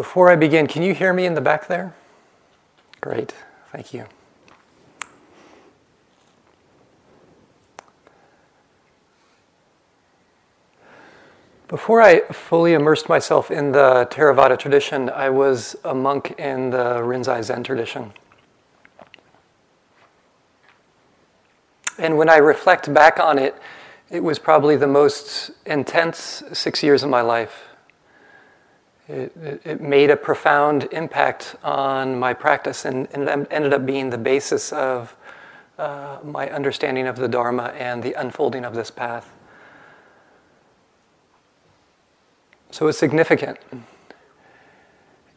Before I begin, can you hear me in the back there? Great, thank you. Before I fully immersed myself in the Theravada tradition, I was a monk in the Rinzai Zen tradition. And when I reflect back on it, it was probably the most intense six years of my life. It, it, made a profound impact on my practice and, and ended up being the basis of uh, my understanding of the Dharma and the unfolding of this path. So it's significant.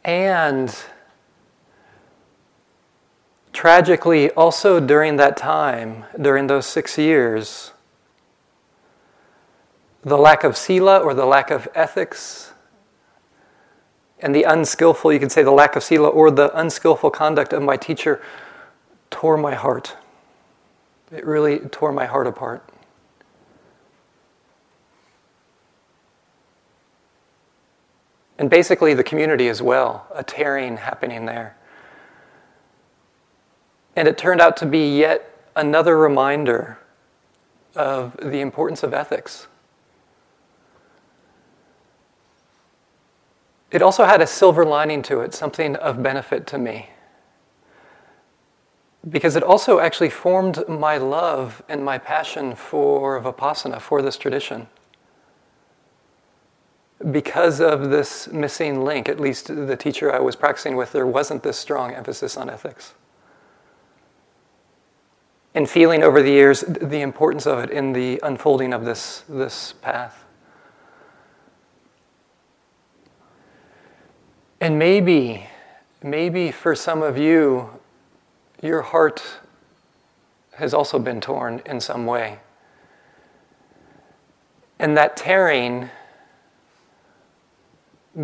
And Tragically, also during that time, during those six years, the lack of sila or the lack of ethics and the unskillful, you could say the lack of sila or the unskillful conduct of my teacher tore my heart. It really tore my heart apart. And basically, the community as well, a tearing happening there. And it turned out to be yet another reminder of the importance of ethics. It also had a silver lining to it, something of benefit to me. Because it also actually formed my love and my passion for Vipassana, for this tradition. Because of this missing link, at least the teacher I was practicing with, there wasn't this strong emphasis on ethics and feeling over the years the importance of it in the unfolding of this, this path. And maybe, maybe for some of you, your heart has also been torn in some way. And that tearing,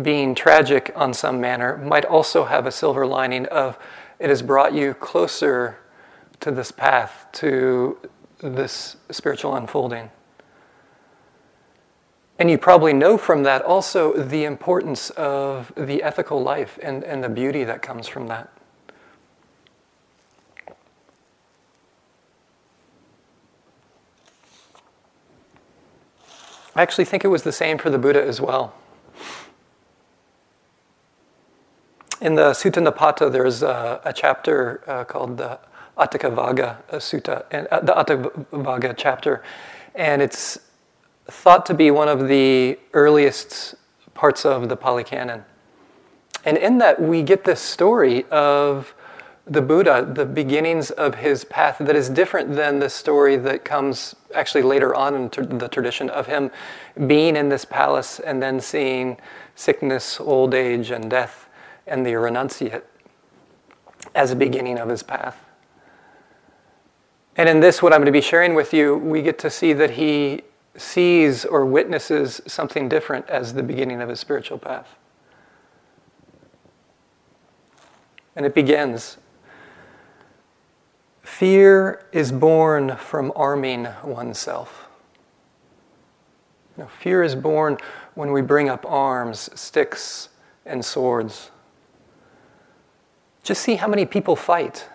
being tragic on some manner, might also have a silver lining of it has brought you closer to this path, to this spiritual unfolding. And you probably know from that also the importance of the ethical life and, and the beauty that comes from that. I actually think it was the same for the Buddha as well. In the Sutta Nipata, there's a, a chapter uh, called the Atthakavagga Sutta, and, uh, the Atthakavagga chapter, and it's thought to be one of the earliest parts of the Pali Canon. And in that, we get this story of the Buddha, the beginnings of his path, that is different than the story that comes actually later on in the tradition of him being in this palace and then seeing sickness, old age, and death, and the renunciate as a beginning of his path. And in this, what I'm going to be sharing with you, we get to see that he sees or witnesses something different as the beginning of his spiritual path. And it begins Fear is born from arming oneself. Know, fear is born when we bring up arms, sticks, and swords. Just see how many people fight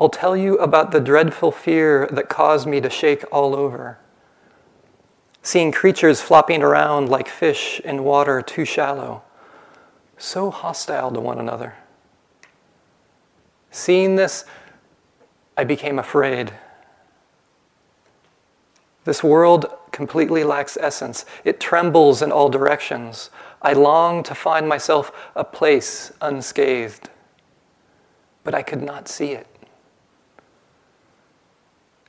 I'll tell you about the dreadful fear that caused me to shake all over. Seeing creatures flopping around like fish in water too shallow, so hostile to one another. Seeing this, I became afraid. This world completely lacks essence. It trembles in all directions. I long to find myself a place unscathed, but I could not see it.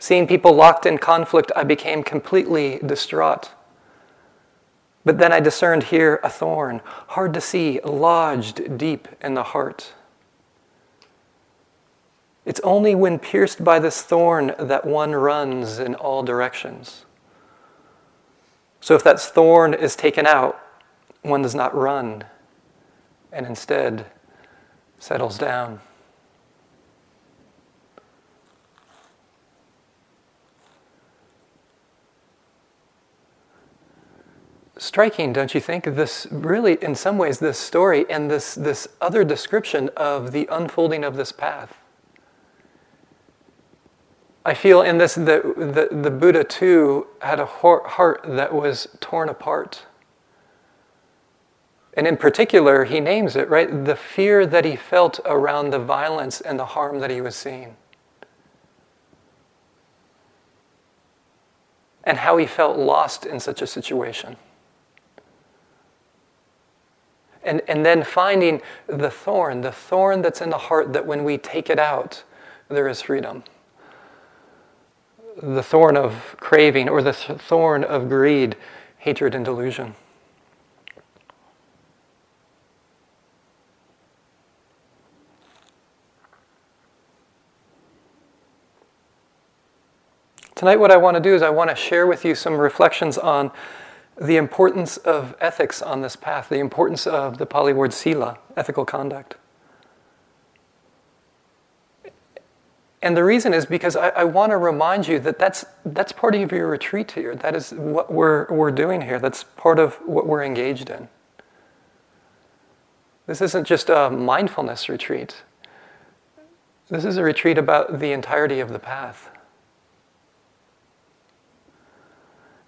Seeing people locked in conflict, I became completely distraught. But then I discerned here a thorn, hard to see, lodged deep in the heart. It's only when pierced by this thorn that one runs in all directions. So if that thorn is taken out, one does not run and instead settles down. Striking, don't you think? This really, in some ways, this story and this, this other description of the unfolding of this path. I feel in this, the, the, the Buddha too had a heart that was torn apart. And in particular, he names it, right? The fear that he felt around the violence and the harm that he was seeing. And how he felt lost in such a situation. And, and then finding the thorn, the thorn that's in the heart that when we take it out, there is freedom. The thorn of craving or the thorn of greed, hatred, and delusion. Tonight, what I want to do is I want to share with you some reflections on the importance of ethics on this path, the importance of the Pali word sila, ethical conduct. And the reason is because I, I, want to remind you that that's, that's part of your retreat here. That is what we're, we're doing here. That's part of what we're engaged in. This isn't just a mindfulness retreat, this is a retreat about the entirety of the path.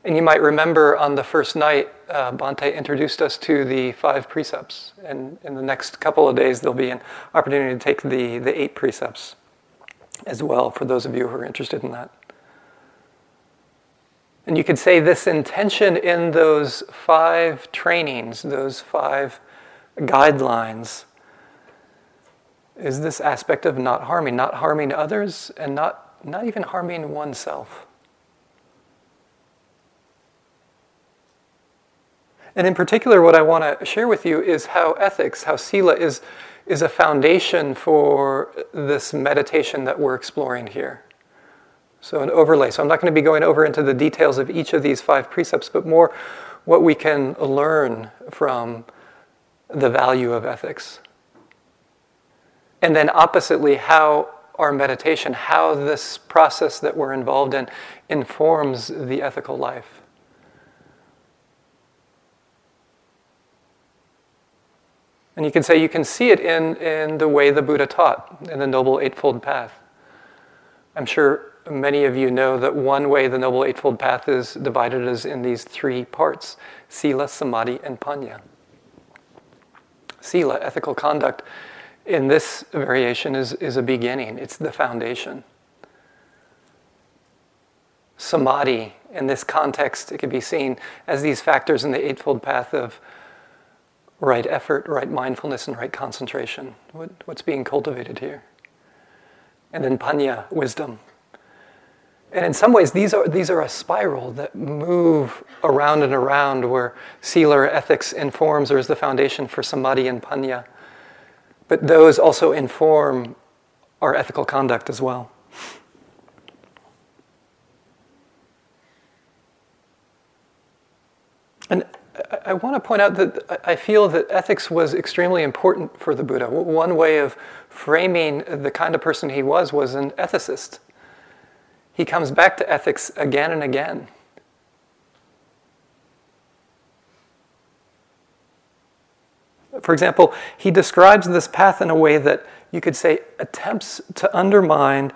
And you might remember on the first night, uh, Bhante introduced us to the five precepts. And in the next couple of days, there'll be an opportunity to take the, the eight precepts as well for those of you who are interested in that. And you could say this intention in those five trainings, those five guidelines, is this aspect of not harming, not harming others, and not, not even harming oneself. And in particular, what I want to share with you is how ethics, how sila is, is a foundation for this meditation that we're exploring here. So, an overlay. So, I'm not going to be going over into the details of each of these five precepts, but more what we can learn from the value of ethics. And then, oppositely, how our meditation, how this process that we're involved in informs the ethical life. And you can say you can see it in, in the way the Buddha taught in the Noble Eightfold Path. I'm sure many of you know that one way the Noble Eightfold Path is divided is in these three parts Sila, Samadhi, and Panya. Sila, ethical conduct, in this variation is, is a beginning, it's the foundation. Samadhi, in this context, it can be seen as these factors in the Eightfold Path of right effort, right mindfulness, and right concentration. What, what's being cultivated here? And then panya, wisdom. And in some ways, these are, these are a spiral that move around and around where or ethics informs or is the foundation for samadhi and panya. But those also inform our ethical conduct as well. And I want to point out that I feel that ethics was extremely important for the Buddha. One way of framing the kind of person he was was an ethicist. He comes back to ethics again and again. For example, he describes this path in a way that you could say attempts to undermine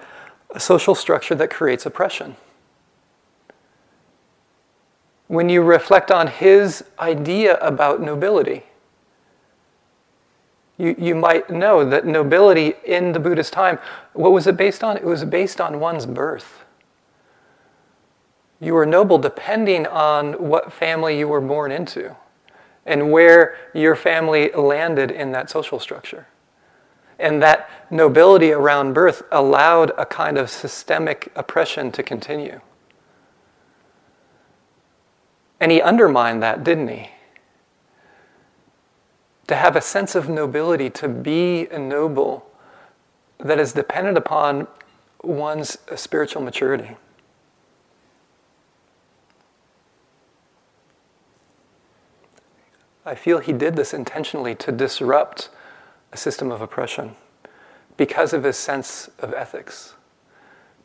a social structure that creates oppression when you reflect on his idea about nobility. You, you might know that nobility in the Buddhist time, what was it based on? It was based on one's birth. You were noble depending on what family you were born into and where your family landed in that social structure. And that nobility around birth allowed a kind of systemic oppression to continue. And he undermined that, didn't he? To have a sense of nobility, to be a noble that is dependent upon one's spiritual maturity. I feel he did this intentionally to disrupt a system of oppression because of his sense of ethics,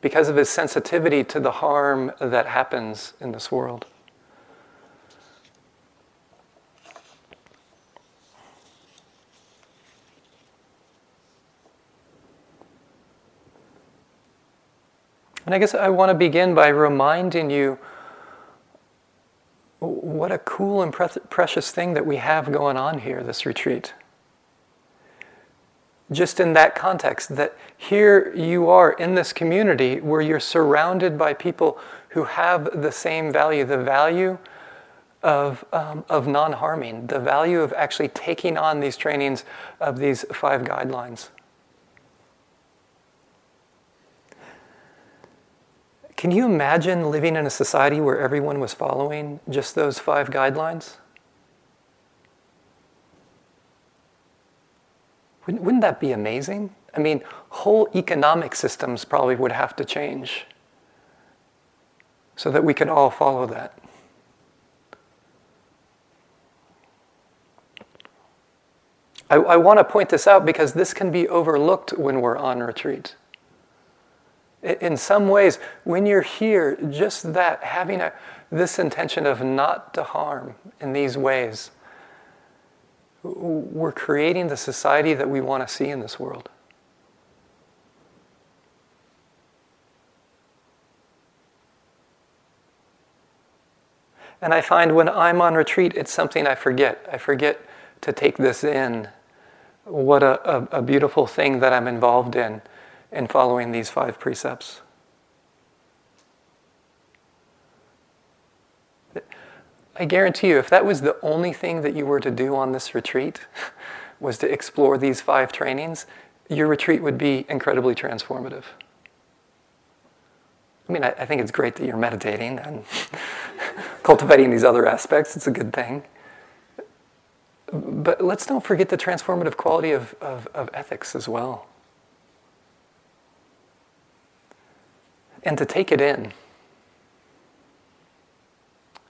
because of his sensitivity to the harm that happens in this world. And I guess I want to begin by reminding you what a cool and pre- precious thing that we have going on here, this retreat. Just in that context, that here you are in this community where you're surrounded by people who have the same value, the value of, um, of non harming, the value of actually taking on these trainings of these five guidelines. Can you imagine living in a society where everyone was following just those five guidelines? Wouldn't, that be amazing? I mean, whole economic systems probably would have to change so that we could all follow that. I, I want to point this out because this can be overlooked when we're on retreat. In some ways, when you're here, just that, having a, this intention of not to harm in these ways, we're creating the society that we want to see in this world. And I find when I'm on retreat, it's something I forget. I forget to take this in. What a, a, a beautiful thing that I'm involved in in following these five precepts. I guarantee you, if that was the only thing that you were to do on this retreat, was to explore these five trainings, your retreat would be incredibly transformative. I mean, I, I think it's great that you're meditating and cultivating these other aspects. It's a good thing. But let's don't forget the transformative quality of, of, of ethics as well. And to take it in.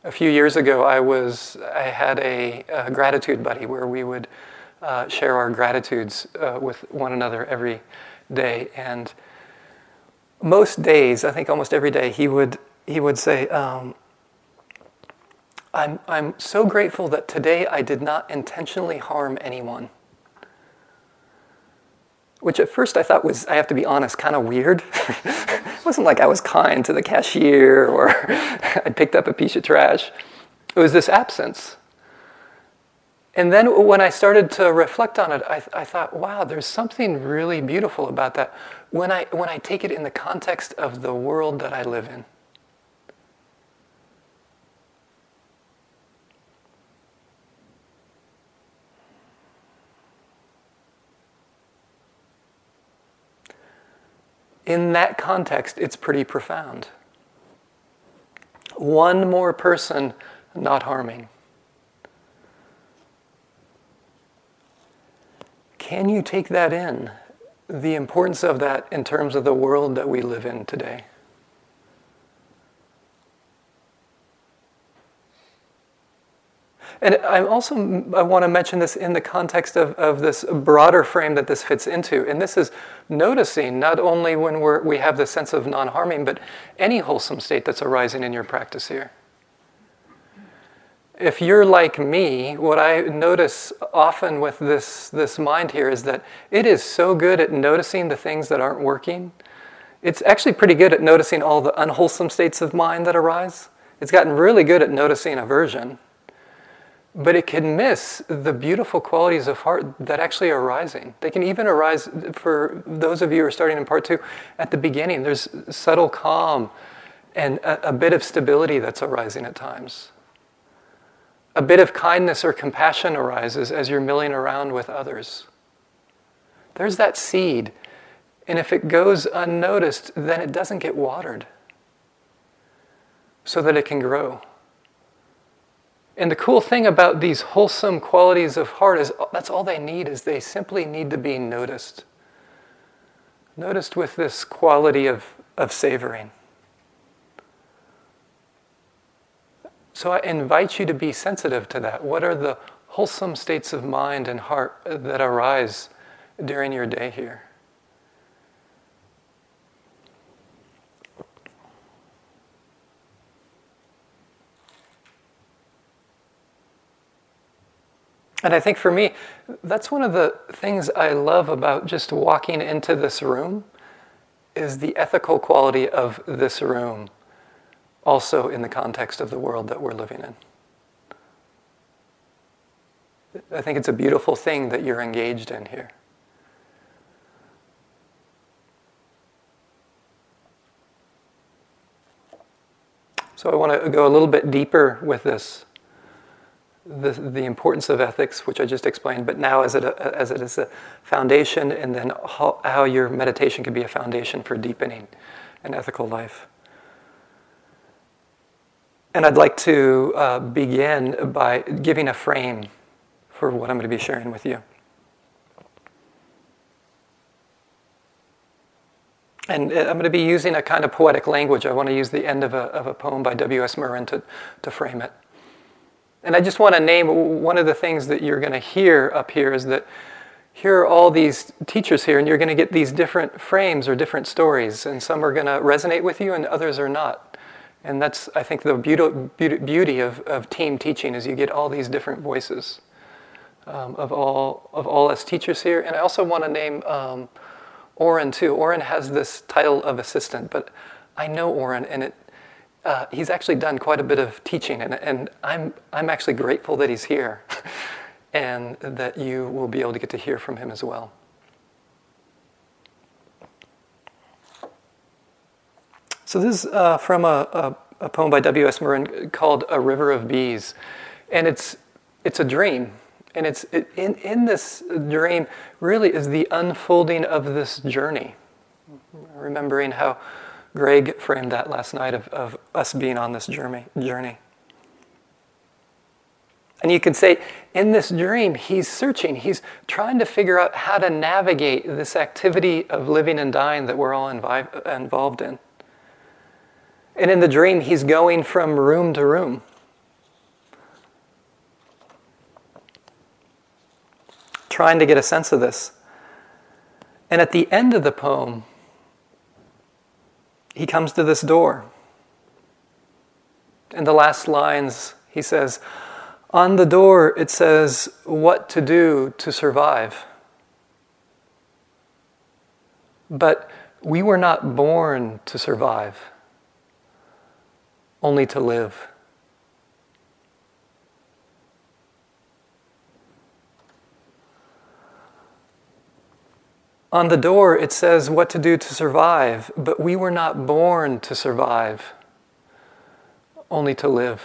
A few years ago, I was I had a, a gratitude buddy where we would uh, share our gratitudes uh, with one another every day, and most days, I think almost every day, he would he would say, um, "I'm I'm so grateful that today I did not intentionally harm anyone." Which at first I thought was, I have to be honest, kind of weird. it wasn't like I was kind to the cashier or I picked up a piece of trash. It was this absence. And then when I started to reflect on it, I, I thought, wow, there's something really beautiful about that when I, when I take it in the context of the world that I live in. In that context, it's pretty profound. One more person not harming. Can you take that in? The importance of that in terms of the world that we live in today. And I also I want to mention this in the context of, of this broader frame that this fits into. And this is noticing not only when we're, we have the sense of non harming, but any wholesome state that's arising in your practice here. If you're like me, what I notice often with this, this mind here is that it is so good at noticing the things that aren't working. It's actually pretty good at noticing all the unwholesome states of mind that arise. It's gotten really good at noticing aversion but it can miss the beautiful qualities of heart that actually are arising. They can even arise for those of you who are starting in part two at the beginning. There's subtle calm and a, a bit of stability that's arising at times. A bit of kindness or compassion arises as you're milling around with others. There's that seed. And if it goes unnoticed, then it doesn't get watered so that it can grow. And the cool thing about these wholesome qualities of heart is oh, that's all they need is they simply need to be noticed. Noticed with this quality of, of savoring. So I invite you to be sensitive to that. What are the wholesome states of mind and heart that arise during your day here? And I think for me, that's one of the things I love about just walking into this room is the ethical quality of this room also in the context of the world that we're living in? I think it's a beautiful thing that you're engaged in here. So I want to go a little bit deeper with this the, the importance of ethics, which I just explained, but now as it, as it is a foundation, and then how, how your meditation can be a foundation for deepening an ethical life. And I'd like to uh, begin by giving a frame for what I'm going to be sharing with you. And uh, I'm going to be using a kind of poetic language. I want to use the end of a, of a poem by W.S. Merwin to, to frame it. And I just want to name one of the things that you're going to hear up here is that here are all these teachers here, and you're going to get these different frames or different stories, and some are going to resonate with you, and others are not. And that's, I think, the beauty, of, of team teaching is you get all these different voices um, of all of all us teachers here. And I also want to name um, Oren too. Oren has this title of assistant, but I know Oren, and it uh, he's actually done quite a bit of teaching, and, and I'm, I'm actually grateful that he's here and that you will be able to get to hear from him as well. So, this is uh, from a, a, a, poem by W.S. Merwin called A River of Bees. And it's, it's a dream. And it's, it, in, in this dream, really is the unfolding of this journey. Remembering how Greg framed that last night of, of us being on this journey, journey. And you could say, in this dream, he's searching. He's trying to figure out how to navigate this activity of living and dying that we're all invi- involved in. And in the dream, he's going from room to room. Trying to get a sense of this. And at the end of the poem, he comes to this door. In the last lines, he says, On the door, it says, What to do to survive. But we were not born to survive, only to live. On the door, it says what to do to survive, but we were not born to survive, only to live.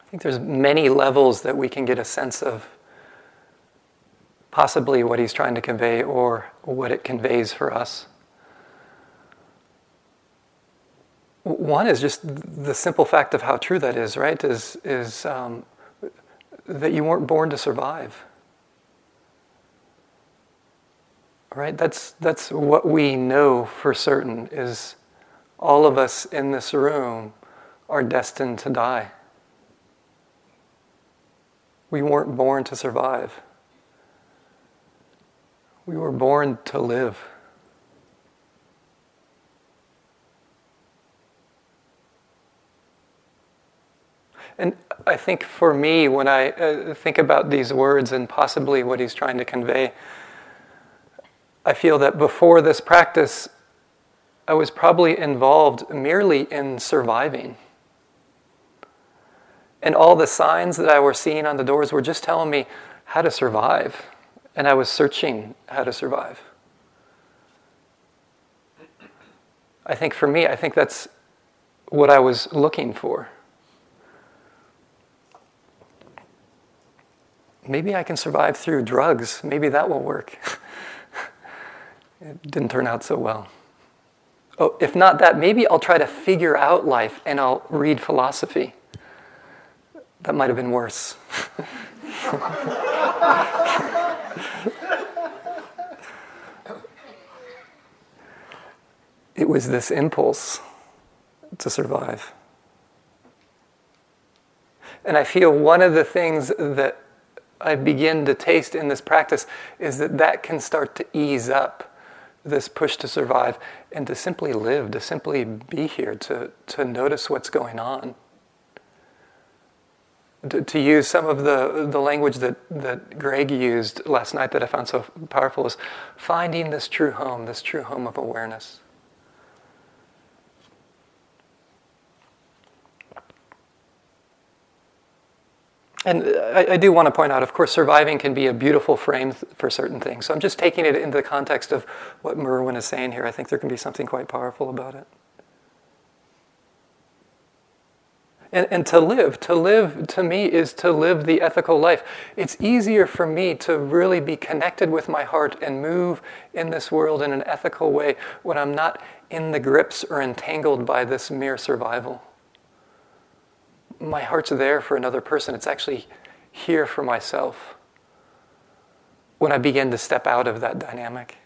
I think there's many levels that we can get a sense of possibly what he's trying to convey or what it conveys for us. One is just the simple fact of how true that is, right? Is, is um, that you weren't born to survive. Right? That's, that's what we know for certain is all of us in this room are destined to die. We weren't born to survive. We were born to live. And I think for me, when I uh, think about these words and possibly what he's trying to convey, I feel that before this practice, I was probably involved merely in surviving. And all the signs that I were seeing on the doors were just telling me how to survive. And I was searching how to survive. I think for me, I think that's what I was looking for. Maybe I can survive through drugs. Maybe that will work. it didn't turn out so well. Oh, if not that, maybe I'll try to figure out life and I'll read philosophy. That might have been worse. it was this impulse to survive. And I feel one of the things that I begin to taste in this practice is that that can start to ease up this push to survive and to simply live, to simply be here, to, to notice what's going on. To, to use some of the, the language that, that Greg used last night that I found so powerful is finding this true home, this true home of awareness. And I, I, do want to point out, of course, surviving can be a beautiful frame th- for certain things. So I'm just taking it into the context of what Merwin is saying here. I think there can be something quite powerful about it. And, and to live, to live to me is to live the ethical life. It's easier for me to really be connected with my heart and move in this world in an ethical way when I'm not in the grips or entangled by this mere survival my heart's there for another person. It's actually here for myself when I begin to step out of that dynamic.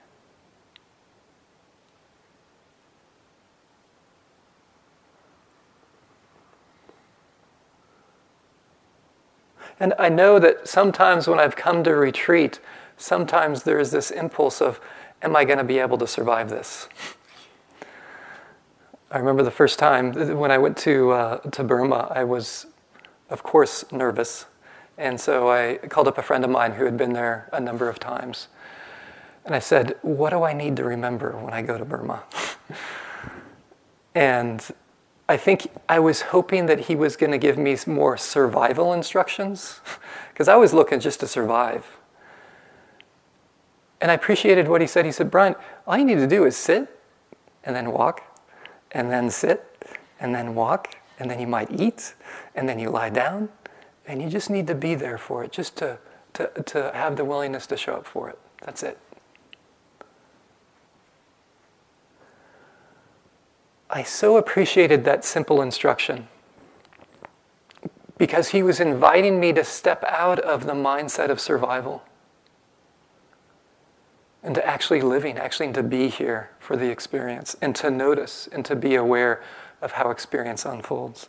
And I know that sometimes when I've come to retreat, sometimes there's this impulse of, am I going to be able to survive this? I remember the first time when I went to, uh, to Burma, I was, of course, nervous. And so I called up a friend of mine who had been there a number of times. And I said, What do I need to remember when I go to Burma? and I think I was hoping that he was going to give me more survival instructions, because I was looking just to survive. And I appreciated what he said. He said, Brian, all you need to do is sit and then walk and then sit, and then walk, and then you might eat, and then you lie down, and you just need to be there for it, just to, to, to have the willingness to show up for it. That's it. I so appreciated that simple instruction because he was inviting me to step out of the mindset of survival and to actually living, actually to be here for the experience and to notice and to be aware of how experience unfolds.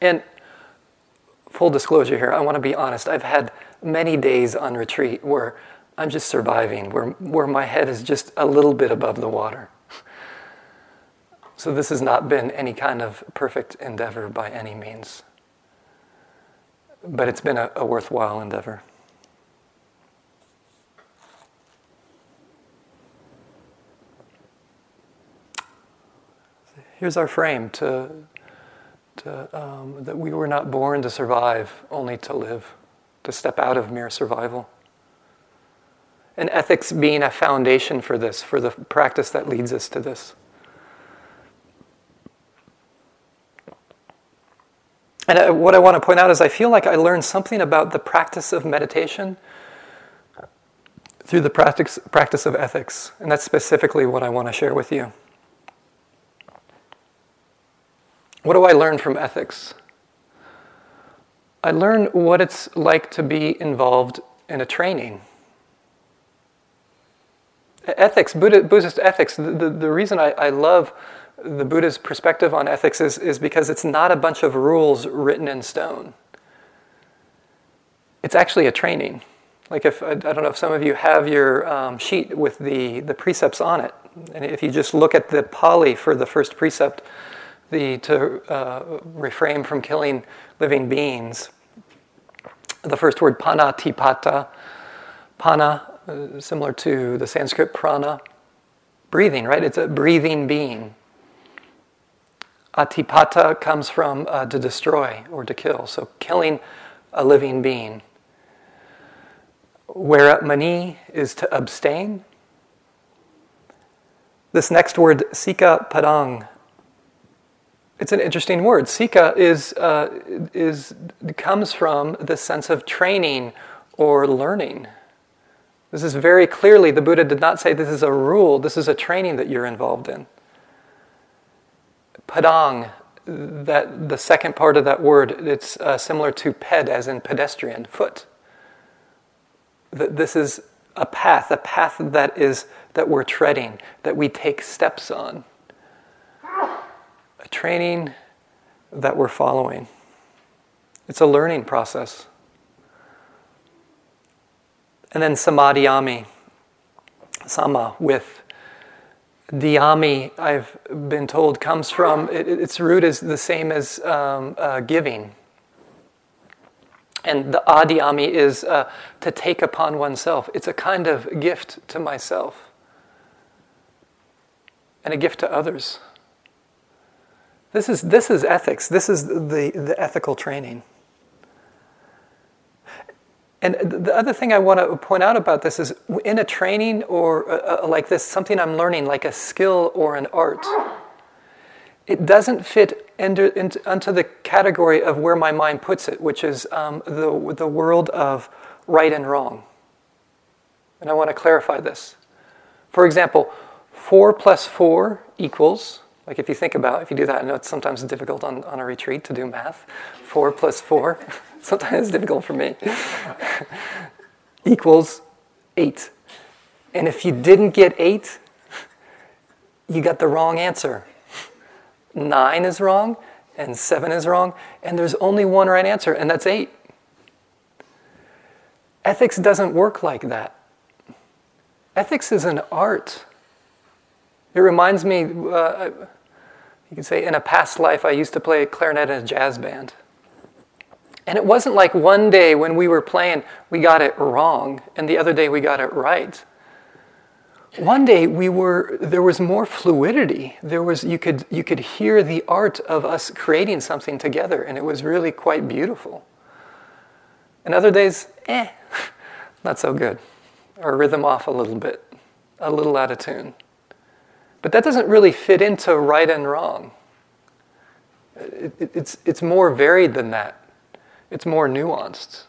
And full disclosure here, I want to be honest. I've had many days on retreat where I'm just surviving, where, where my head is just a little bit above the water. So this has not been any kind of perfect endeavor by any means. But it's been a, a worthwhile endeavor. Here's our frame to, to um, that we were not born to survive, only to live, to step out of mere survival and ethics being a foundation for this, for the practice that leads us to this. And uh, what I want to point out is I feel like I learned something about the practice of meditation through the practice, practice of ethics. And that's specifically what I want to share with you. What do I learn from ethics? I learn what it's like to be involved in a training ethics, Buddhist ethics, the, the, the reason I, I, love the Buddha's perspective on ethics is, is because it's not a bunch of rules written in stone. It's actually a training. Like if, I don't know if some of you have your um, sheet with the, the precepts on it. And if you just look at the Pali for the first precept, the, to uh, refrain from killing living beings, the first word panatipata, pana uh, similar to the Sanskrit prana, breathing, right? It's a breathing being. Atipata comes from uh, to destroy or to kill, so killing a living being. Veramani is to abstain. This next word, sikkhapadam, it's an interesting word. Sikkha is, uh, is, comes from the sense of training or learning. This is very clearly, the Buddha did not say this is a rule, this is a training that you're involved in. Padam, that the second part of that word, it's uh, similar to ped as in pedestrian, foot. This is a path, a path that is that we're treading, that we take steps on. A training that we're following. It's a learning process. And then samadiyami, sama, with dhyami, I've been told, comes from, it, its root is the same as um, uh, giving. And the adhyami is uh, to take upon oneself. It's a kind of gift to myself and a gift to others. This is, this is ethics. This is the, the ethical training. And the other thing I want to point out about this is in a training or uh, uh, like this, something I'm learning, like a skill or an art, it doesn't fit into, into, into the category of where my mind puts it, which is um, the, the world of right and wrong. And I want to clarify this. For example, 4 plus 4 equals, like if you think about if you do that, I know it's sometimes difficult on, on a retreat to do math. 4 plus 4. Sometimes it's difficult for me. equals eight. And if you didn't get eight, you got the wrong answer. Nine is wrong, and seven is wrong, and there's only one right answer, and that's eight. Ethics doesn't work like that. Ethics is an art. It reminds me, uh, you could say, in a past life, I used to play clarinet in a jazz band. And it wasn't like one day when we were playing, we got it wrong, and the other day we got it right. One day we were, there was more fluidity. There was, you, could, you could hear the art of us creating something together, and it was really quite beautiful. And other days, eh, not so good. Our rhythm off a little bit, a little out of tune. But that doesn't really fit into right and wrong. It, it, it's, it's more varied than that. It's more nuanced.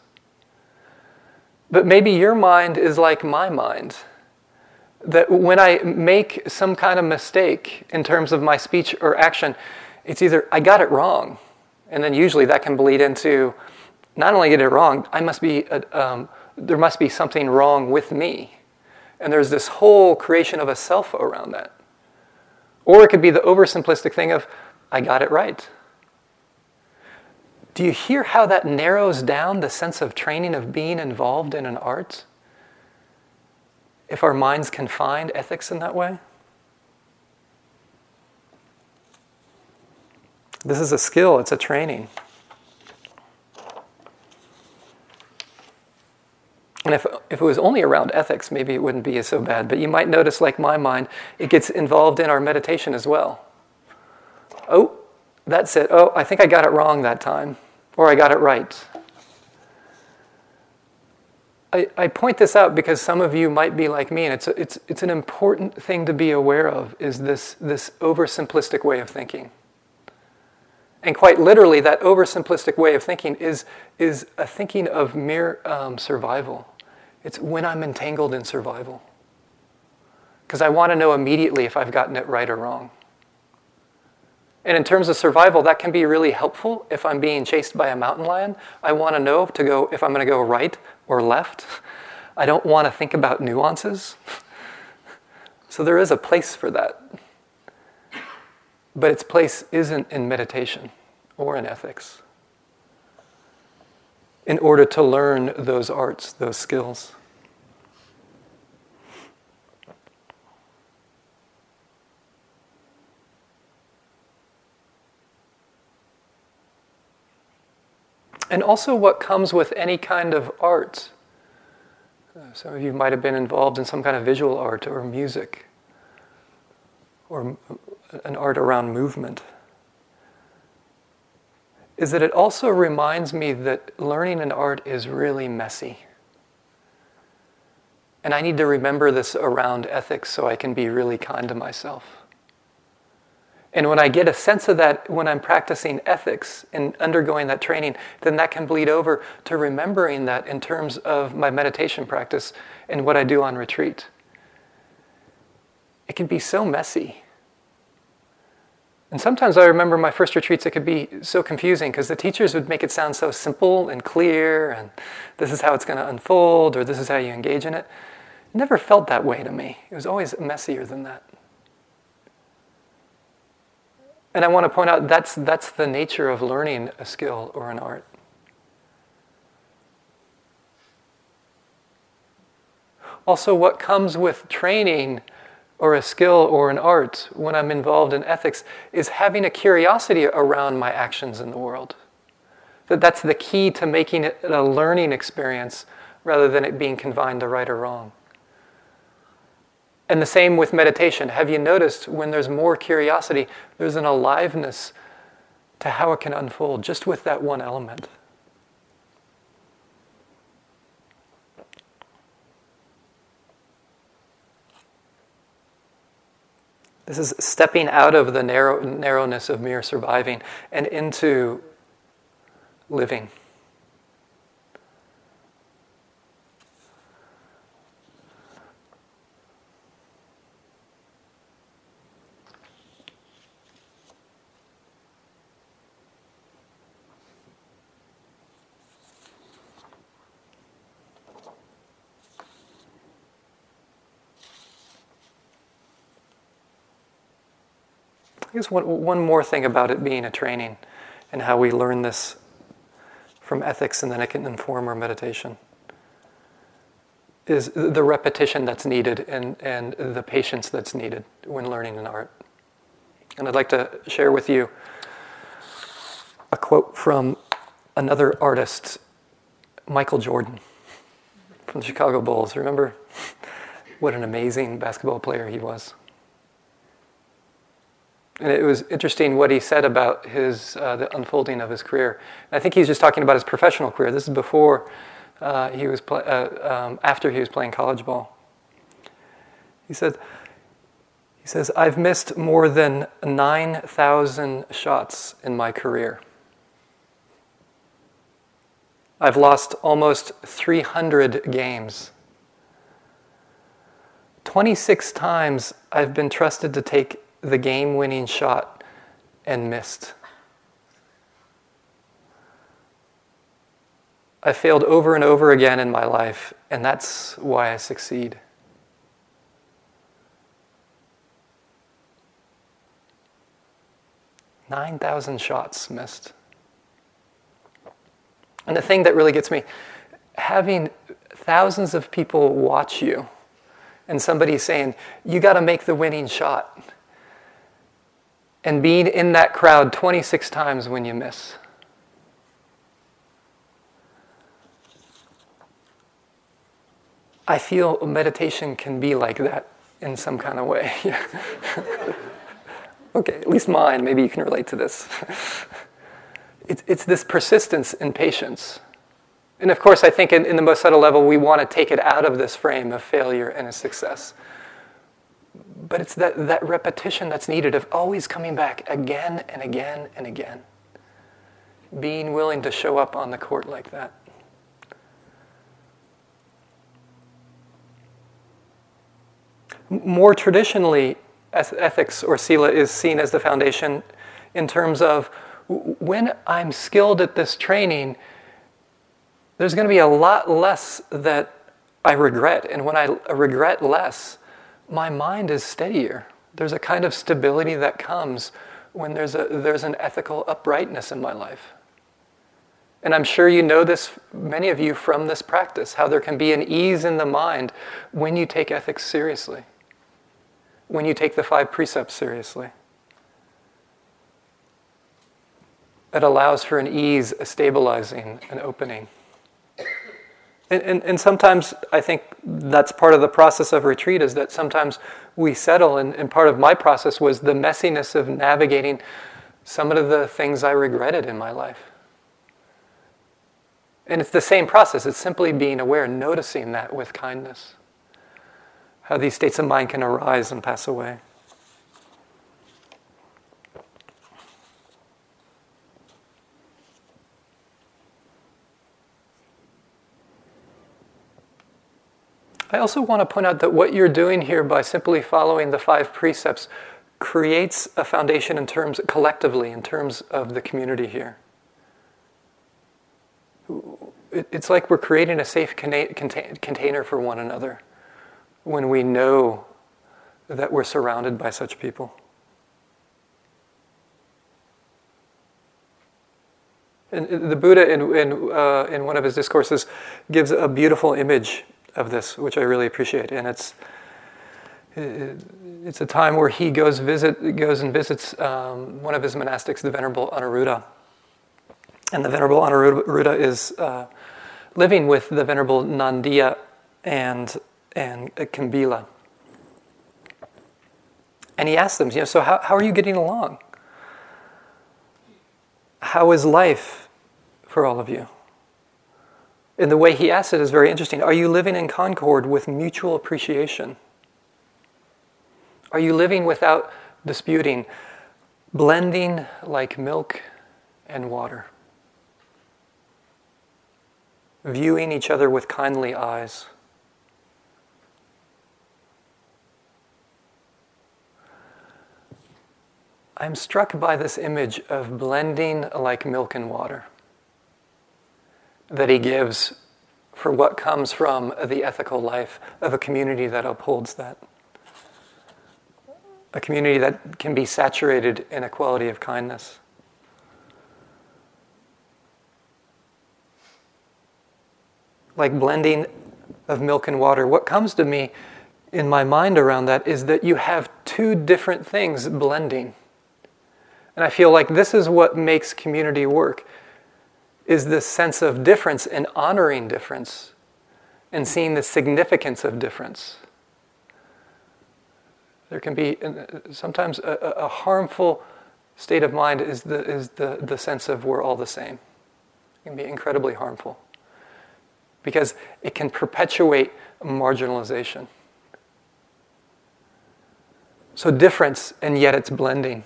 But maybe your mind is like my mind. That when I make some kind of mistake in terms of my speech or action, it's either I got it wrong, and then usually that can bleed into not only get it wrong, I must be a, um, there must be something wrong with me, and there's this whole creation of a self around that. Or it could be the oversimplistic thing of I got it right. Do you hear how that narrows down the sense of training of being involved in an art? If our minds can find ethics in that way? This is a skill, it's a training. And if, if it was only around ethics, maybe it wouldn't be so bad. But you might notice, like my mind, it gets involved in our meditation as well. Oh, that's it. Oh, I think I got it wrong that time or I got it right. I, I point this out because some of you might be like me, and it's, a, it's, it's an important thing to be aware of is this, this oversimplistic way of thinking. And quite literally, that oversimplistic way of thinking is, is a thinking of mere um, survival. It's when I'm entangled in survival. Because I want to know immediately if I've gotten it right or wrong. And in terms of survival, that can be really helpful. If I'm being chased by a mountain lion, I want to know to go if I'm going to go right or left. I don't want to think about nuances. So there is a place for that. But its place isn't in meditation or in ethics. In order to learn those arts, those skills. And also what comes with any kind of art. Uh, some of you might have been involved in some kind of visual art or music or an art around movement. Is that it also reminds me that learning an art is really messy. And I need to remember this around ethics so I can be really kind to myself. And when I get a sense of that when I'm practicing ethics and undergoing that training, then that can bleed over to remembering that in terms of my meditation practice and what I do on retreat. It can be so messy. And sometimes I remember my first retreats, it could be so confusing because the teachers would make it sound so simple and clear, and this is how it's going to unfold, or this is how you engage in it. never felt that way to me. It was always messier than that. And I want to point out that's, that's the nature of learning a skill or an art. Also, what comes with training or a skill or an art when I'm involved in ethics is having a curiosity around my actions in the world. That that's the key to making it a learning experience rather than it being confined to right or wrong. And the same with meditation. Have you noticed when there's more curiosity, there's an aliveness to how it can unfold just with that one element? This is stepping out of the narrow, narrowness of mere surviving and into living. I guess one, one more thing about it being a training and how we learn this from ethics and then it can inform our meditation is the repetition that's needed and, and the patience that's needed when learning an art. And I'd like to share with you a quote from another artist, Michael Jordan from the Chicago Bulls. Remember what an amazing basketball player he was? And it was interesting what he said about his uh, the unfolding of his career. And I think he's just talking about his professional career. This is before uh, he was uh, um, after he was playing college ball. He said, he says, I've missed more than 9,000 shots in my career. I've lost almost 300 games. 26 times I've been trusted to take the game winning shot and missed. I failed over and over again in my life, and that's why I succeed. Nine thousand shots missed. And the thing that really gets me, having thousands of people watch you, and somebody saying, You got to make the winning shot and being in that crowd 26 times when you miss. I feel meditation can be like that in some kind of way. okay, at least mine. Maybe you can relate to this. it's, it's this persistence and patience. And of course, I think in, in the most subtle level, we want to take it out of this frame of failure and a success but it's that, that repetition that's needed of always coming back again and again and again. Being willing to show up on the court like that. More traditionally, ethics or sila is seen as the foundation in terms of when I'm skilled at this training, there's going to be a lot less that I regret. And when I regret less, my mind is steadier. There's a kind of stability that comes when there's, a, there's an ethical uprightness in my life. And I'm sure you know this, many of you, from this practice, how there can be an ease in the mind when you take ethics seriously, when you take the five precepts seriously. It allows for an ease, a stabilizing, an opening. And, and, and, sometimes I think that's part of the process of retreat is that sometimes we settle. And, and part of my process was the messiness of navigating some of the things I regretted in my life. And it's the same process. It's simply being aware, noticing that with kindness. How these states of mind can arise and pass away. I also want to point out that what you're doing here by simply following the five precepts creates a foundation in terms collectively in terms of the community here. It's like we're creating a safe container for one another when we know that we're surrounded by such people. And the Buddha, in, in, uh, in one of his discourses, gives a beautiful image of this, which I really appreciate. And it's, it's a time where he goes, visit, goes and visits um, one of his monastics, the Venerable Anuruddha. And the Venerable Anuruddha is uh, living with the Venerable Nandiya and, and Kimbila. And he asks them, you know, so how, how are you getting along? How is life for all of you? And the way he asks it is very interesting. Are you living in concord with mutual appreciation? Are you living without disputing, blending like milk and water? Viewing each other with kindly eyes? I'm struck by this image of blending like milk and water that he gives for what comes from the ethical life of a community that upholds that. A community that can be saturated in a quality of kindness. Like blending of milk and water. What comes to me in my mind around that is that you have two different things blending. And I feel like this is what makes community work is this sense of difference and honoring difference and seeing the significance of difference. There can be uh, sometimes a, a harmful state of mind is the, is the, the sense of we're all the same. It can be incredibly harmful because it can perpetuate marginalization. So, difference, and yet it's blending.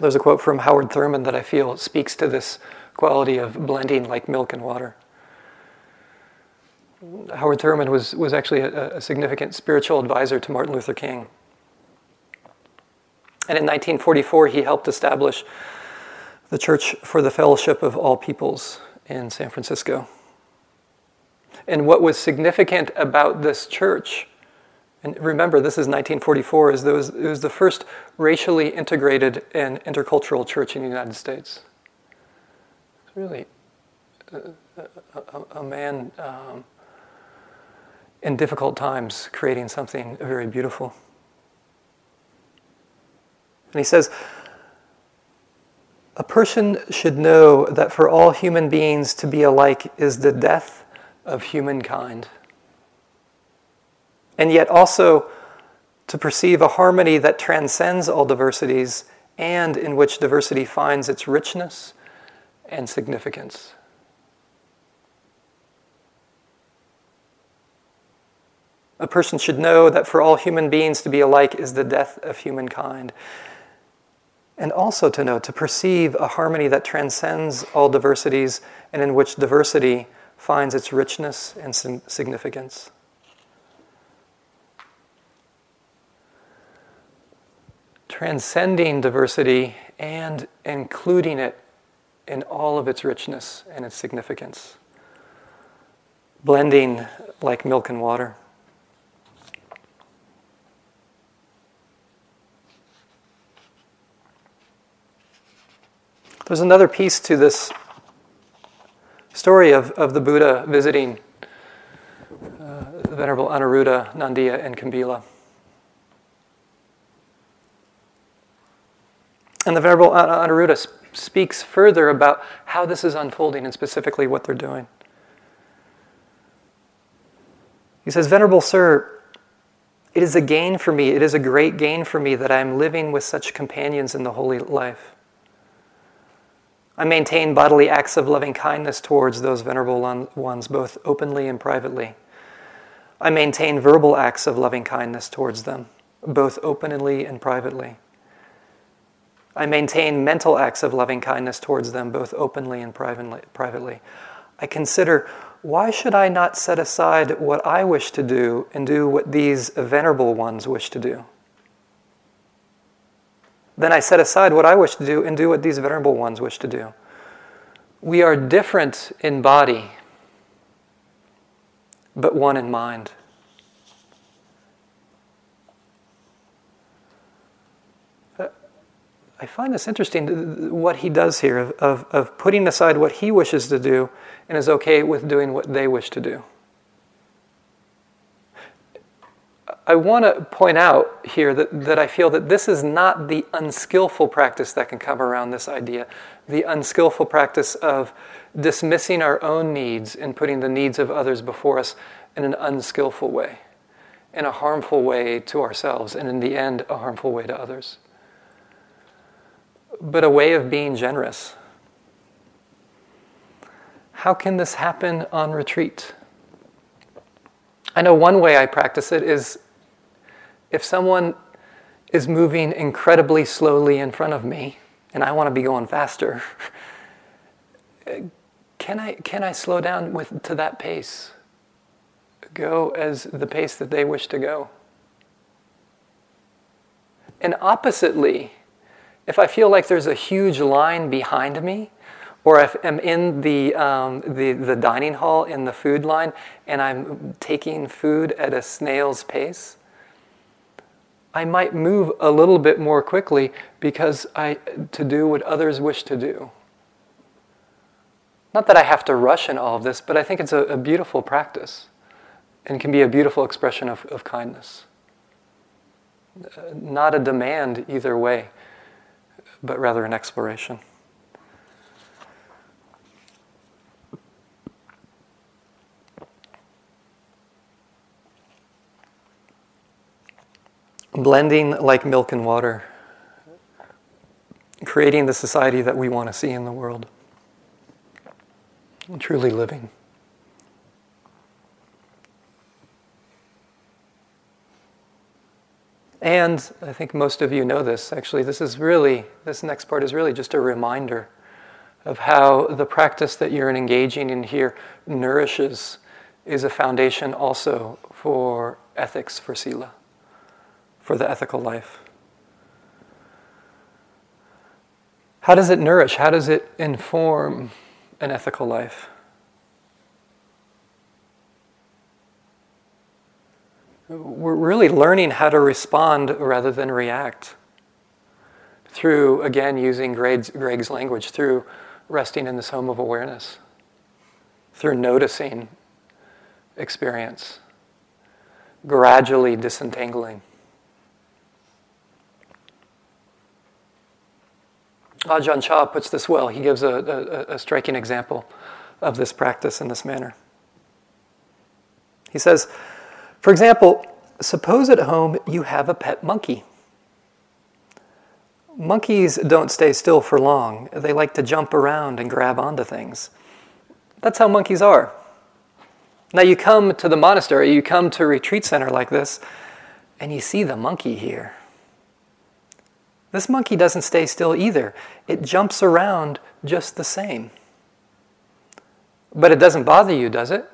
There's a quote from Howard Thurman that I feel speaks to this quality of blending like milk and water. Howard Thurman was, was actually a, a significant spiritual advisor to Martin Luther King. And in 1944, he helped establish the Church for the Fellowship of All Peoples in San Francisco. And what was significant about this church and remember, this is 1944, is it was the first racially integrated and intercultural church in the United States. It's really a, a, a man um, in difficult times creating something very beautiful. And he says, a person should know that for all human beings to be alike is the death of humankind and yet also to perceive a harmony that transcends all diversities and in which diversity finds its richness and significance. A person should know that for all human beings to be alike is the death of humankind. And also to know, to perceive a harmony that transcends all diversities and in which diversity finds its richness and significance. Transcending diversity and including it in all of its richness and its significance, blending like milk and water. There's another piece to this story of, of the Buddha visiting uh, the Venerable Anuruddha, Nandiya, and Kimbila. And the Venerable Anuruddha speaks further about how this is unfolding and specifically what they're doing. He says, Venerable Sir, it is a gain for me, it is a great gain for me that I am living with such companions in the holy life. I maintain bodily acts of loving kindness towards those venerable ones, both openly and privately. I maintain verbal acts of loving kindness towards them, both openly and privately. I maintain mental acts of loving kindness towards them, both openly and privately. I consider why should I not set aside what I wish to do and do what these venerable ones wish to do? Then I set aside what I wish to do and do what these venerable ones wish to do. We are different in body, but one in mind. I find this interesting, what he does here, of, of, of, putting aside what he wishes to do and is okay with doing what they wish to do. I want to point out here that, that I feel that this is not the unskillful practice that can come around this idea, the unskillful practice of dismissing our own needs and putting the needs of others before us in an unskillful way, in a harmful way to ourselves, and in the end, a harmful way to others but a way of being generous. How can this happen on retreat? I know one way I practice it is if someone is moving incredibly slowly in front of me and I want to be going faster, can I, can I slow down with, to that pace? Go as the pace that they wish to go. And oppositely, if I feel like there's a huge line behind me, or if I'm in the, um, the, the dining hall in the food line and I'm taking food at a snail's pace, I might move a little bit more quickly because I, to do what others wish to do. Not that I have to rush in all of this, but I think it's a, a beautiful practice and can be a beautiful expression of, of kindness. Uh, not a demand either way but rather an exploration. Blending like milk and water, creating the society that we want to see in the world, truly living. And I think most of you know this. Actually, this is really, this next part is really just a reminder of how the practice that you're engaging in here nourishes, is a foundation also for ethics, for Sila, for the ethical life. How does it nourish? How does it inform an ethical life? We're really learning how to respond rather than react through, again, using Greg's, Greg's language, through resting in this home of awareness, through noticing experience, gradually disentangling. Ajahn Chah puts this well. He gives a, a, a striking example of this practice in this manner. He says, for example, suppose at home you have a pet monkey. Monkeys don't stay still for long. They like to jump around and grab onto things. That's how monkeys are. Now, you come to the monastery, you come to a retreat center like this, and you see the monkey here. This monkey doesn't stay still either, it jumps around just the same. But it doesn't bother you, does it?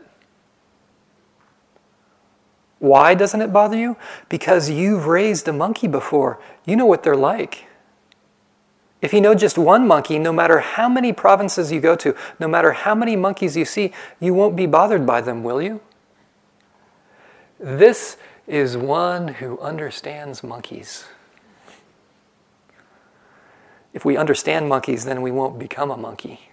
Why doesn't it bother you? Because you've raised a monkey before. You know what they're like. If you know just one monkey, no matter how many provinces you go to, no matter how many monkeys you see, you won't be bothered by them, will you? This is one who understands monkeys. If we understand monkeys, then we won't become a monkey.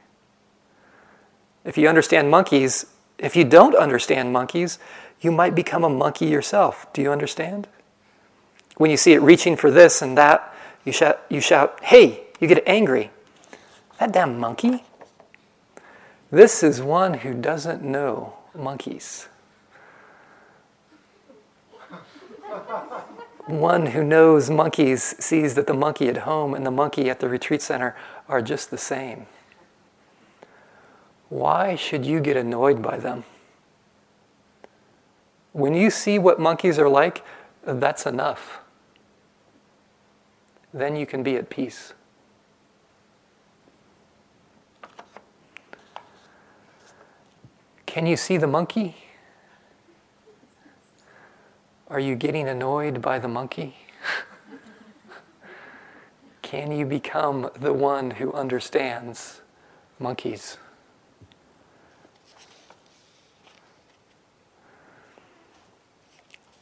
If you understand monkeys, if you don't understand monkeys, you might become a monkey yourself. Do you understand? When you see it reaching for this and that, you shout, you shout, hey, you get angry. That damn monkey. This is one who doesn't know monkeys. one who knows monkeys sees that the monkey at home and the monkey at the retreat center are just the same. Why should you get annoyed by them? When you see what monkeys are like, that's enough. Then you can be at peace. Can you see the monkey? Are you getting annoyed by the monkey? Can you become the one who understands monkeys?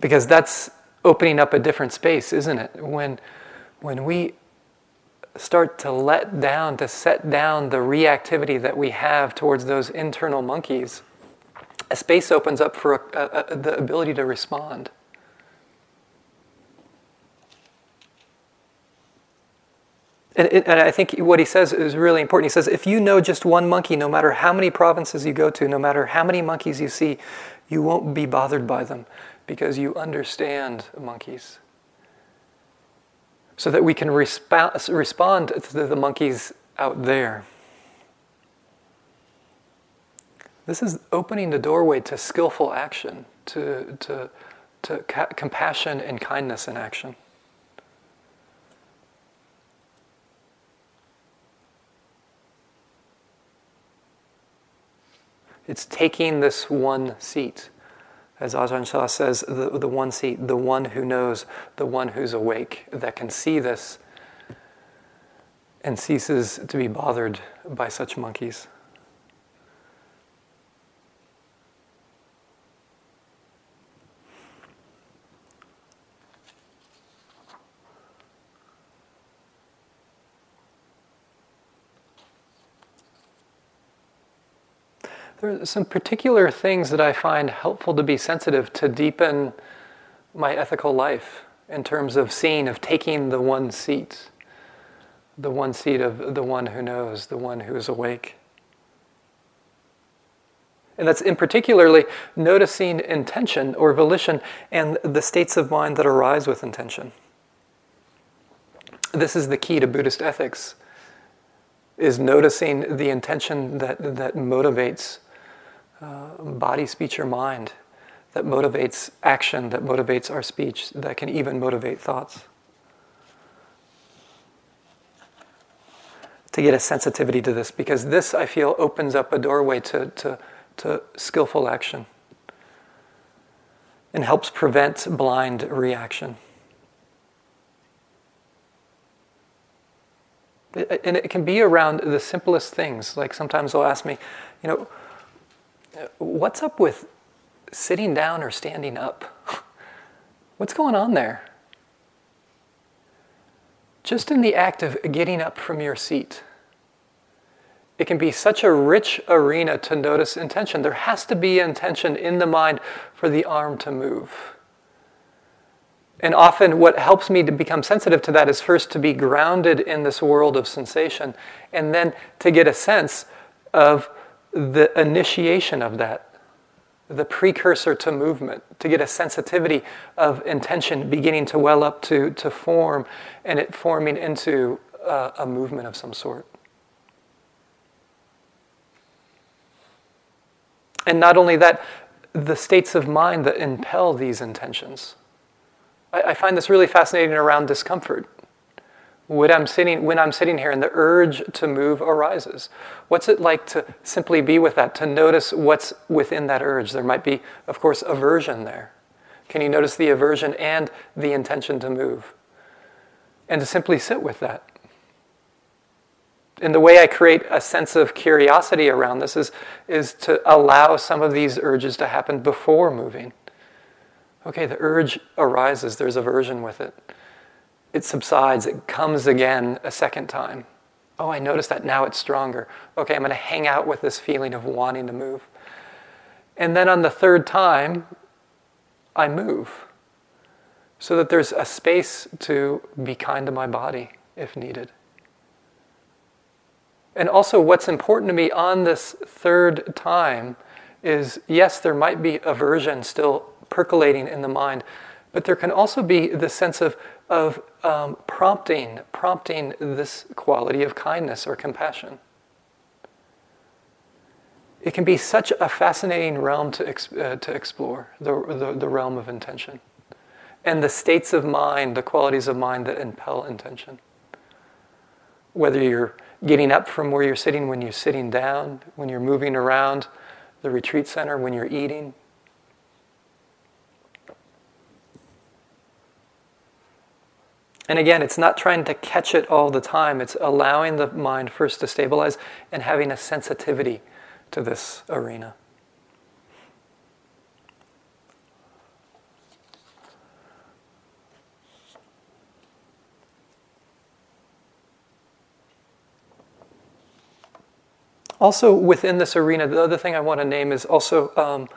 Because that's opening up a different space, isn't it? When, when we start to let down, to set down the reactivity that we have towards those internal monkeys, a space opens up for a, a, a, the ability to respond. And, and, I think what he says is really important. He says, if you know just one monkey, no matter how many provinces you go to, no matter how many monkeys you see, you won't be bothered by them because you understand monkeys. So that we can resp- respond to the monkeys out there. This is opening the doorway to skillful action, to, to, to ca- compassion and kindness in action. It's taking this one seat. As Ajahn Chah says, the, the one seat, the one who knows, the one who's awake, that can see this and ceases to be bothered by such monkeys. There are some particular things that I find helpful to be sensitive to deepen my ethical life in terms of seeing, of taking the one seat, the one seat of the one who knows, the one who is awake. And that's in particularly noticing intention or volition and the states of mind that arise with intention. This is the key to Buddhist ethics is noticing the intention that, that motivates uh, body, speech, or mind that motivates action, that motivates our speech, that can even motivate thoughts. To get a sensitivity to this, because this, I feel, opens up a doorway to, to, to skillful action and helps prevent blind reaction. and it can be around the simplest things. Like sometimes they'll ask me, you know, what's up with sitting down or standing up? What's going on there? Just in the act of getting up from your seat, it can be such a rich arena to notice intention. There has to be intention in the mind for the arm to move. And often, what helps me to become sensitive to that is first to be grounded in this world of sensation, and then to get a sense of the initiation of that, the precursor to movement, to get a sensitivity of intention beginning to well up to, to form and it forming into a, a movement of some sort. And not only that, the states of mind that impel these intentions. I, I find this really fascinating around discomfort. When I'm sitting, when I'm sitting here and the urge to move arises, what's it like to simply be with that, to notice what's within that urge? There might be, of course, aversion there. Can you notice the aversion and the intention to move? And to simply sit with that. And the way I create a sense of curiosity around this is, is to allow some of these urges to happen before moving. Okay, the urge arises, there's aversion with it it subsides, it comes again a second time. Oh, I noticed that now it's stronger. Okay, I'm going to hang out with this feeling of wanting to move. And then on the third time, I move so that there's a space to be kind to my body if needed. And also, what's important to me on this third time is yes, there might be aversion still percolating in the mind, but there can also be the sense of of um, prompting, prompting this quality of kindness or compassion. It can be such a fascinating realm to, ex- uh, to explore, the, the, the realm of intention. And the states of mind, the qualities of mind that impel intention. Whether you're getting up from where you're sitting, when you're sitting down, when you're moving around the retreat center, when you're eating, And again, it's not trying to catch it all the time, it's allowing the mind first to stabilize and having a sensitivity to this arena. Also, within this arena, the other thing I want to name is also um,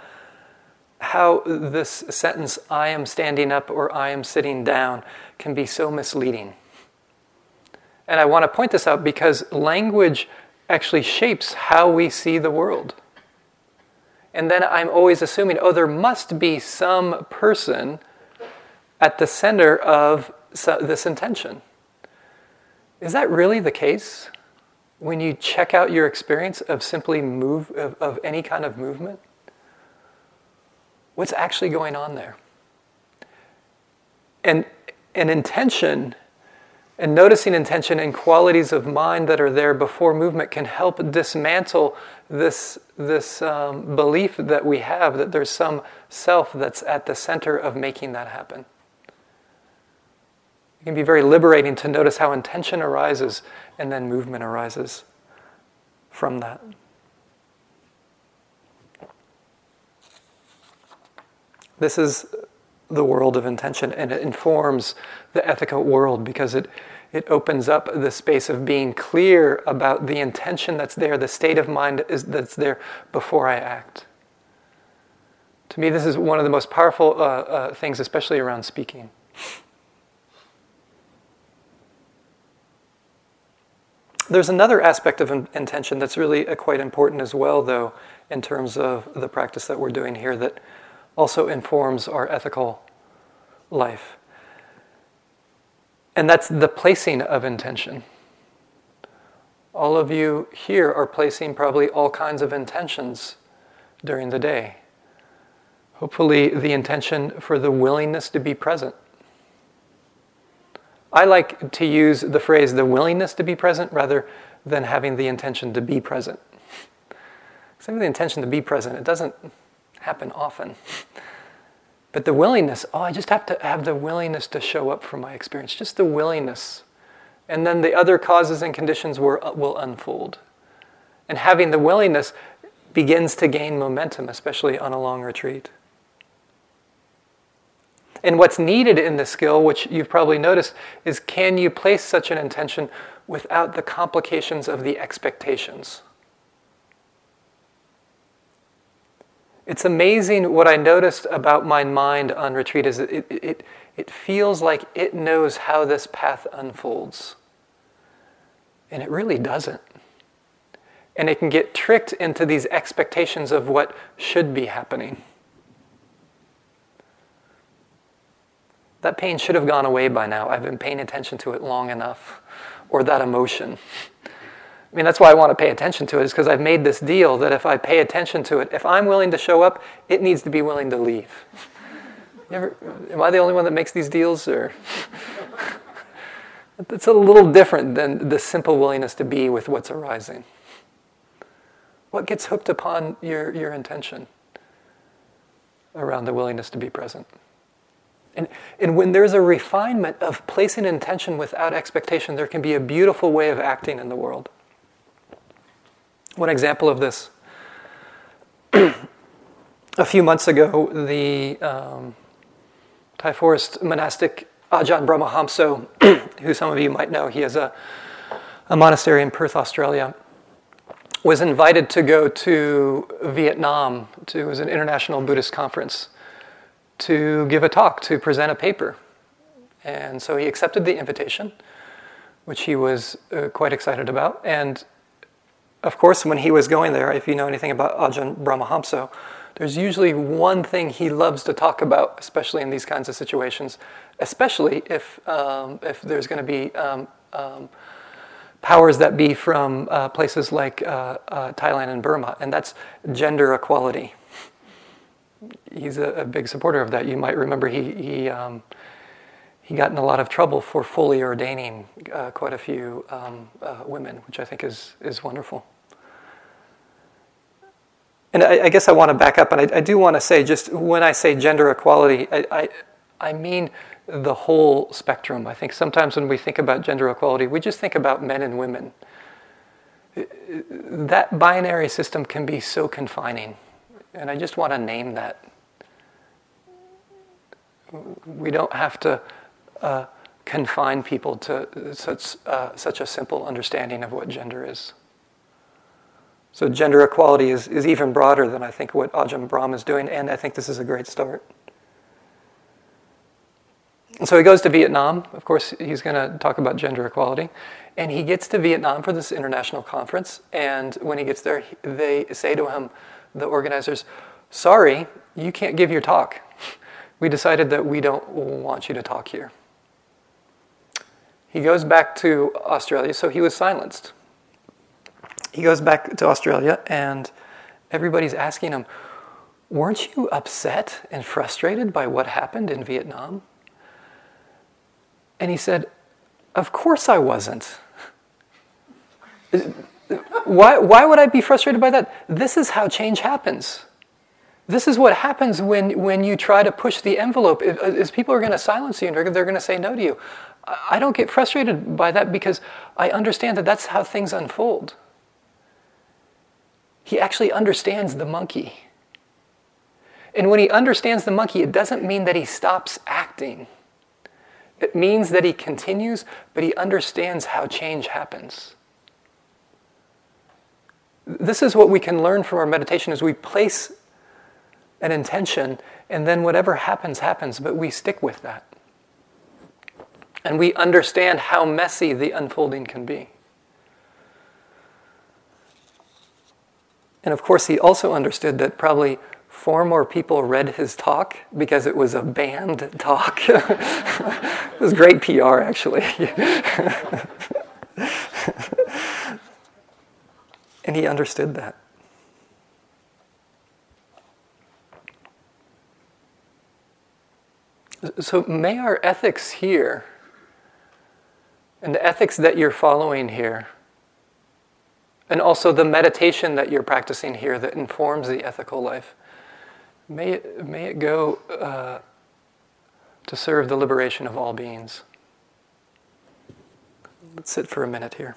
how this sentence, I am standing up or I am sitting down, can be so misleading. And I want to point this out because language actually shapes how we see the world. And then I'm always assuming, oh, there must be some person at the center of this intention. Is that really the case when you check out your experience of simply move of, of any kind of movement? What's actually going on there? And an intention and noticing intention and qualities of mind that are there before movement can help dismantle this, this um, belief that we have that there's some self that's at the center of making that happen. It can be very liberating to notice how intention arises and then movement arises from that. This is the world of intention, and it informs the ethical world because it, it opens up the space of being clear about the intention that's there, the state of mind is, that's there before I act. To me, this is one of the most powerful uh, uh, things, especially around speaking. There's another aspect of in- intention that's really uh, quite important as well, though, in terms of the practice that we're doing here, that also informs our ethical life. And that's the placing of intention. All of you here are placing probably all kinds of intentions during the day. Hopefully, the intention for the willingness to be present. I like to use the phrase the willingness to be present rather than having the intention to be present. Because having the intention to be present, it doesn't happen often. But the willingness, oh, I just have to have the willingness to show up for my experience, just the willingness. And then the other causes and conditions will, uh, will unfold. And having the willingness begins to gain momentum, especially on a long retreat. And what's needed in this skill, which you've probably noticed, is can you place such an intention without the complications of the expectations? It's amazing what I noticed about my mind on retreat is it, it, it feels like it knows how this path unfolds. And it really doesn't. And it can get tricked into these expectations of what should be happening. That pain should have gone away by now. I've been paying attention to it long enough. Or that emotion. I mean, that's why I want to pay attention to it, is because I've made this deal that if I pay attention to it, if I'm willing to show up, it needs to be willing to leave. Ever, am I the only one that makes these deals? Or it's a little different than the simple willingness to be with what's arising. What gets hooked upon your, your intention around the willingness to be present? And, and when there's a refinement of placing intention without expectation, there can be a beautiful way of acting in the world. One example of this a few months ago, the um, Thai forest monastic Ajahn Brahmavamso, who some of you might know, he has a, a monastery in Perth, Australia, was invited to go to Vietnam to it was an international Buddhist conference to give a talk, to present a paper. And so he accepted the invitation, which he was uh, quite excited about. And of course, when he was going there, if you know anything about Ajahn Brahmavamso, there's usually one thing he loves to talk about, especially in these kinds of situations, especially if, um, if there's going to be um, um, powers that be from uh, places like uh, uh, Thailand and Burma, and that's gender equality. He's a, a, big supporter of that. You might remember he, he, um, he got in a lot of trouble for fully ordaining uh, quite a few um, uh, women, which I think is, is wonderful. And I, I guess I want to back up, and I, I, do want to say, just when I say gender equality, I, I, I mean the whole spectrum. I think sometimes when we think about gender equality, we just think about men and women. That binary system can be so confining, and I just want to name that. We don't have to uh, confine people to such, uh, such a simple understanding of what gender is. So gender equality is, is even broader than I think what Ajahn Brahm is doing, and I think this is a great start. And So he goes to Vietnam. Of course, he's going to talk about gender equality. And he gets to Vietnam for this international conference. And when he gets there, they say to him, the organizers, Sorry, you can't give your talk. We decided that we don't want you to talk here. He goes back to Australia, so he was silenced. He goes back to Australia, and everybody's asking him, Weren't you upset and frustrated by what happened in Vietnam? And he said, Of course I wasn't. why, why would I be frustrated by that? This is how change happens. This is what happens when, when you try to push the envelope. Is people are going to silence you and they're going to say no to you. I don't get frustrated by that because I understand that that's how things unfold. He actually understands the monkey. And when he understands the monkey, it doesn't mean that he stops acting. It means that he continues, but he understands how change happens. This is what we can learn from our meditation as we place an intention and then whatever happens happens, but we stick with that. And we understand how messy the unfolding can be. And of course, he also understood that probably four more people read his talk because it was a banned talk. it was great PR, actually. and he understood that. So, may our ethics here and the ethics that you're following here, and also the meditation that you're practicing here that informs the ethical life, May it, may it go uh, to serve the liberation of all beings. Let's sit for a minute here.